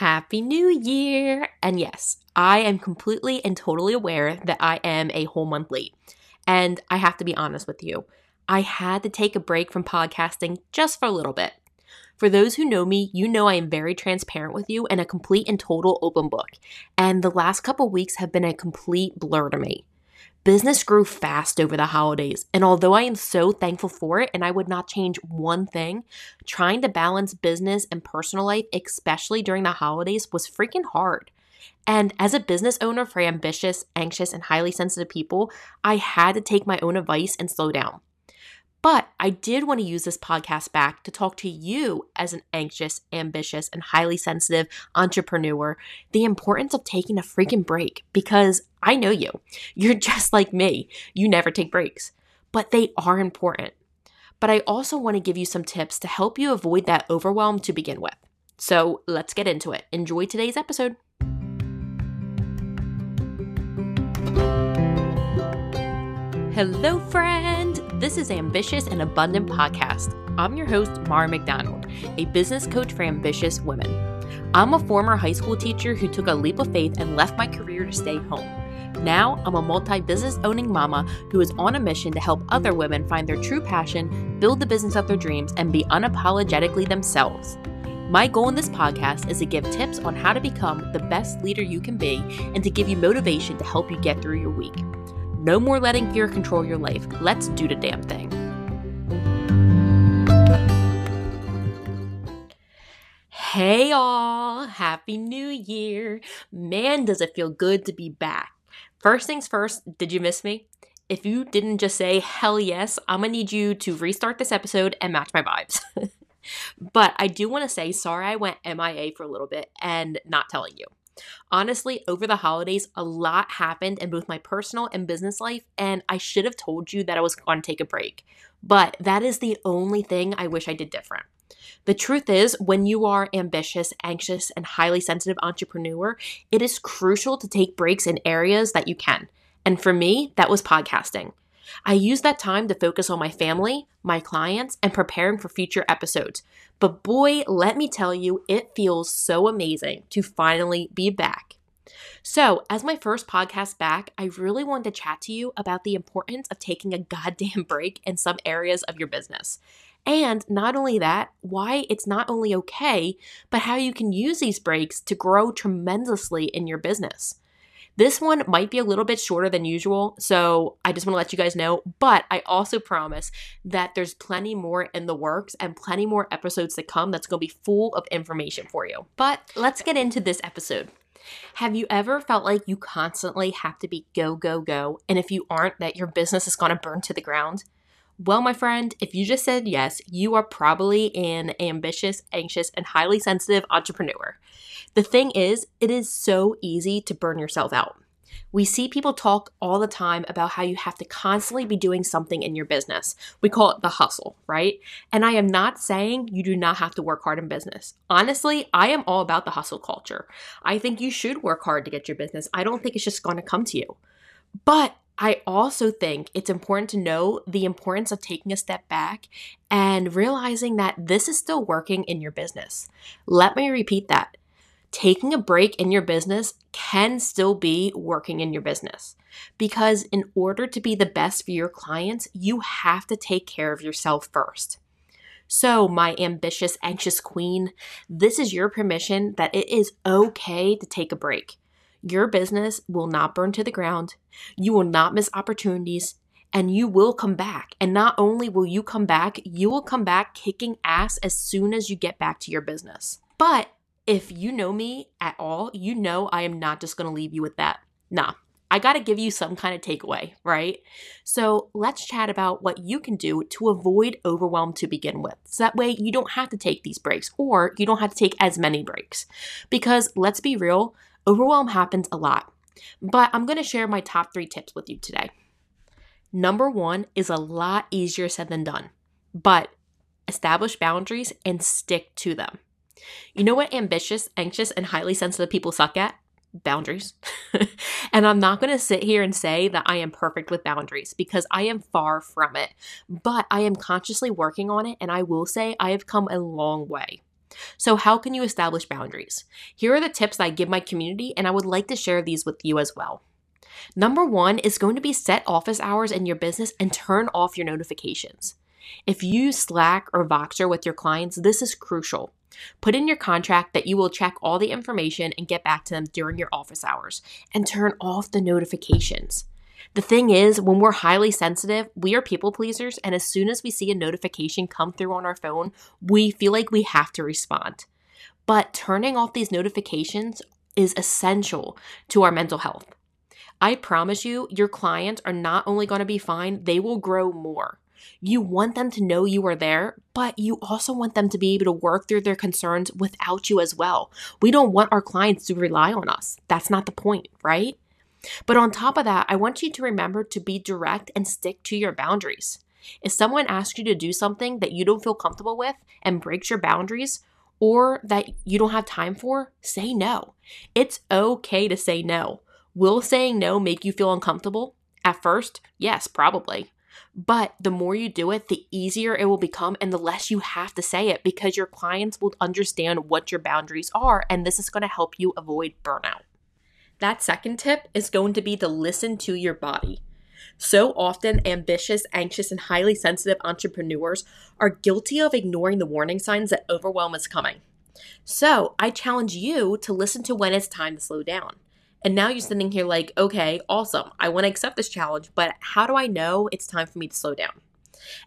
Happy New Year! And yes, I am completely and totally aware that I am a whole month late. And I have to be honest with you, I had to take a break from podcasting just for a little bit. For those who know me, you know I am very transparent with you and a complete and total open book. And the last couple weeks have been a complete blur to me. Business grew fast over the holidays, and although I am so thankful for it and I would not change one thing, trying to balance business and personal life, especially during the holidays, was freaking hard. And as a business owner for ambitious, anxious, and highly sensitive people, I had to take my own advice and slow down. But I did want to use this podcast back to talk to you as an anxious, ambitious, and highly sensitive entrepreneur the importance of taking a freaking break because I know you. You're just like me. You never take breaks, but they are important. But I also want to give you some tips to help you avoid that overwhelm to begin with. So let's get into it. Enjoy today's episode. Hello, friend. This is Ambitious and Abundant Podcast. I'm your host, Marra McDonald, a business coach for ambitious women. I'm a former high school teacher who took a leap of faith and left my career to stay home. Now, I'm a multi business owning mama who is on a mission to help other women find their true passion, build the business of their dreams, and be unapologetically themselves. My goal in this podcast is to give tips on how to become the best leader you can be and to give you motivation to help you get through your week. No more letting fear control your life. Let's do the damn thing. Hey, y'all. Happy New Year. Man, does it feel good to be back. First things first, did you miss me? If you didn't just say hell yes, I'm gonna need you to restart this episode and match my vibes. but I do wanna say sorry I went MIA for a little bit and not telling you. Honestly, over the holidays, a lot happened in both my personal and business life, and I should have told you that I was going to take a break. But that is the only thing I wish I did different. The truth is, when you are ambitious, anxious, and highly sensitive entrepreneur, it is crucial to take breaks in areas that you can. And for me, that was podcasting. I use that time to focus on my family, my clients, and preparing for future episodes. But boy, let me tell you, it feels so amazing to finally be back. So, as my first podcast back, I really wanted to chat to you about the importance of taking a goddamn break in some areas of your business. And not only that, why it's not only okay, but how you can use these breaks to grow tremendously in your business. This one might be a little bit shorter than usual, so I just want to let you guys know. But I also promise that there's plenty more in the works and plenty more episodes to come that's going to be full of information for you. But let's get into this episode. Have you ever felt like you constantly have to be go, go, go? And if you aren't, that your business is going to burn to the ground? Well, my friend, if you just said yes, you are probably an ambitious, anxious, and highly sensitive entrepreneur. The thing is, it is so easy to burn yourself out. We see people talk all the time about how you have to constantly be doing something in your business. We call it the hustle, right? And I am not saying you do not have to work hard in business. Honestly, I am all about the hustle culture. I think you should work hard to get your business. I don't think it's just going to come to you. But I also think it's important to know the importance of taking a step back and realizing that this is still working in your business. Let me repeat that. Taking a break in your business can still be working in your business because, in order to be the best for your clients, you have to take care of yourself first. So, my ambitious, anxious queen, this is your permission that it is okay to take a break. Your business will not burn to the ground. You will not miss opportunities and you will come back. And not only will you come back, you will come back kicking ass as soon as you get back to your business. But if you know me at all, you know I am not just gonna leave you with that. Nah, I got to give you some kind of takeaway, right? So let's chat about what you can do to avoid overwhelm to begin with. So that way you don't have to take these breaks or you don't have to take as many breaks. Because let's be real, Overwhelm happens a lot, but I'm going to share my top three tips with you today. Number one is a lot easier said than done, but establish boundaries and stick to them. You know what ambitious, anxious, and highly sensitive people suck at? Boundaries. and I'm not going to sit here and say that I am perfect with boundaries because I am far from it, but I am consciously working on it, and I will say I have come a long way. So, how can you establish boundaries? Here are the tips I give my community, and I would like to share these with you as well. Number one is going to be set office hours in your business and turn off your notifications. If you use Slack or Voxer with your clients, this is crucial. Put in your contract that you will check all the information and get back to them during your office hours and turn off the notifications. The thing is, when we're highly sensitive, we are people pleasers, and as soon as we see a notification come through on our phone, we feel like we have to respond. But turning off these notifications is essential to our mental health. I promise you, your clients are not only going to be fine, they will grow more. You want them to know you are there, but you also want them to be able to work through their concerns without you as well. We don't want our clients to rely on us. That's not the point, right? But on top of that, I want you to remember to be direct and stick to your boundaries. If someone asks you to do something that you don't feel comfortable with and breaks your boundaries, or that you don't have time for, say no. It's okay to say no. Will saying no make you feel uncomfortable? At first, yes, probably. But the more you do it, the easier it will become and the less you have to say it because your clients will understand what your boundaries are. And this is going to help you avoid burnout. That second tip is going to be to listen to your body. So often, ambitious, anxious, and highly sensitive entrepreneurs are guilty of ignoring the warning signs that overwhelm is coming. So, I challenge you to listen to when it's time to slow down. And now you're sitting here like, okay, awesome. I want to accept this challenge, but how do I know it's time for me to slow down?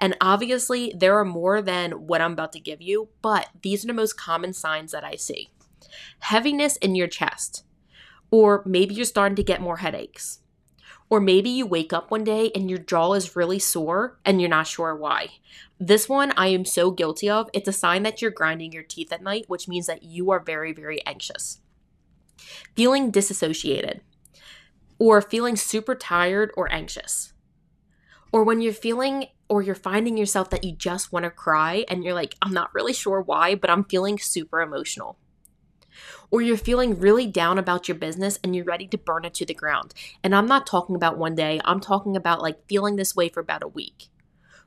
And obviously, there are more than what I'm about to give you, but these are the most common signs that I see heaviness in your chest, or maybe you're starting to get more headaches. Or maybe you wake up one day and your jaw is really sore and you're not sure why. This one I am so guilty of. It's a sign that you're grinding your teeth at night, which means that you are very, very anxious. Feeling disassociated, or feeling super tired or anxious. Or when you're feeling or you're finding yourself that you just want to cry and you're like, I'm not really sure why, but I'm feeling super emotional or you're feeling really down about your business and you're ready to burn it to the ground. And I'm not talking about one day, I'm talking about like feeling this way for about a week.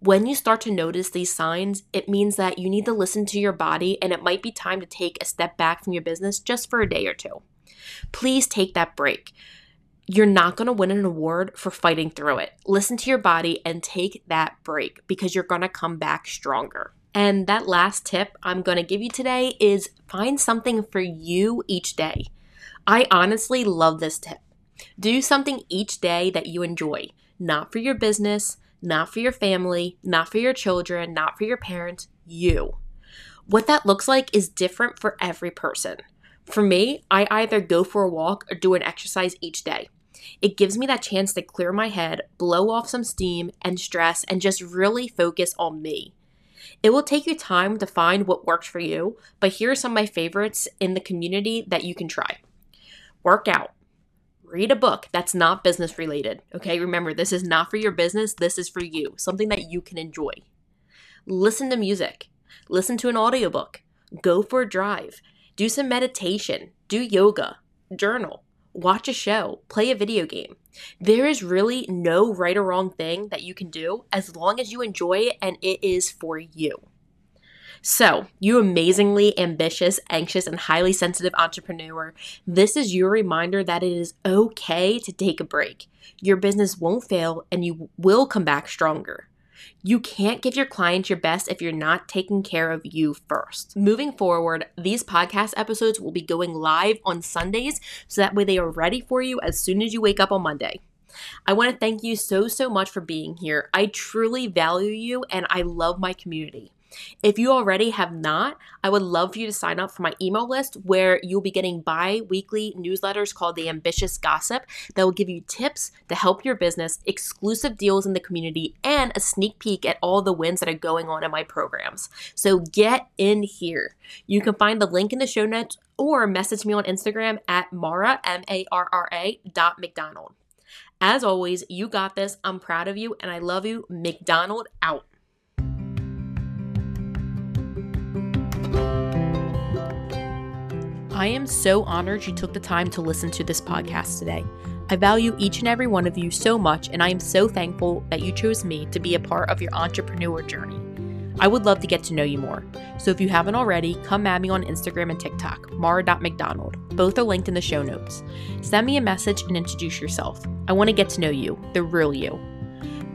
When you start to notice these signs, it means that you need to listen to your body and it might be time to take a step back from your business just for a day or two. Please take that break. You're not going to win an award for fighting through it. Listen to your body and take that break because you're going to come back stronger. And that last tip I'm going to give you today is find something for you each day. I honestly love this tip. Do something each day that you enjoy, not for your business, not for your family, not for your children, not for your parents, you. What that looks like is different for every person. For me, I either go for a walk or do an exercise each day. It gives me that chance to clear my head, blow off some steam and stress, and just really focus on me. It will take you time to find what works for you, but here are some of my favorites in the community that you can try. Work out. Read a book that's not business related. Okay, remember, this is not for your business, this is for you, something that you can enjoy. Listen to music, listen to an audiobook, go for a drive, do some meditation, do yoga, journal, watch a show, play a video game. There is really no right or wrong thing that you can do as long as you enjoy it and it is for you. So, you amazingly ambitious, anxious, and highly sensitive entrepreneur, this is your reminder that it is okay to take a break. Your business won't fail and you will come back stronger. You can't give your clients your best if you're not taking care of you first. Moving forward, these podcast episodes will be going live on Sundays so that way they are ready for you as soon as you wake up on Monday. I want to thank you so, so much for being here. I truly value you and I love my community. If you already have not, I would love for you to sign up for my email list where you'll be getting bi weekly newsletters called The Ambitious Gossip that will give you tips to help your business, exclusive deals in the community, and a sneak peek at all the wins that are going on in my programs. So get in here. You can find the link in the show notes or message me on Instagram at Marra, M A R R A dot McDonald. As always, you got this. I'm proud of you and I love you. McDonald out. I am so honored you took the time to listen to this podcast today. I value each and every one of you so much, and I am so thankful that you chose me to be a part of your entrepreneur journey. I would love to get to know you more. So if you haven't already, come at me on Instagram and TikTok, marra.mcdonald. Both are linked in the show notes. Send me a message and introduce yourself. I want to get to know you, the real you.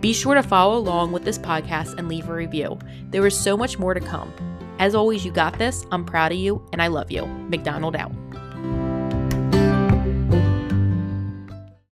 Be sure to follow along with this podcast and leave a review. There is so much more to come. As always, you got this. I'm proud of you and I love you. McDonald out.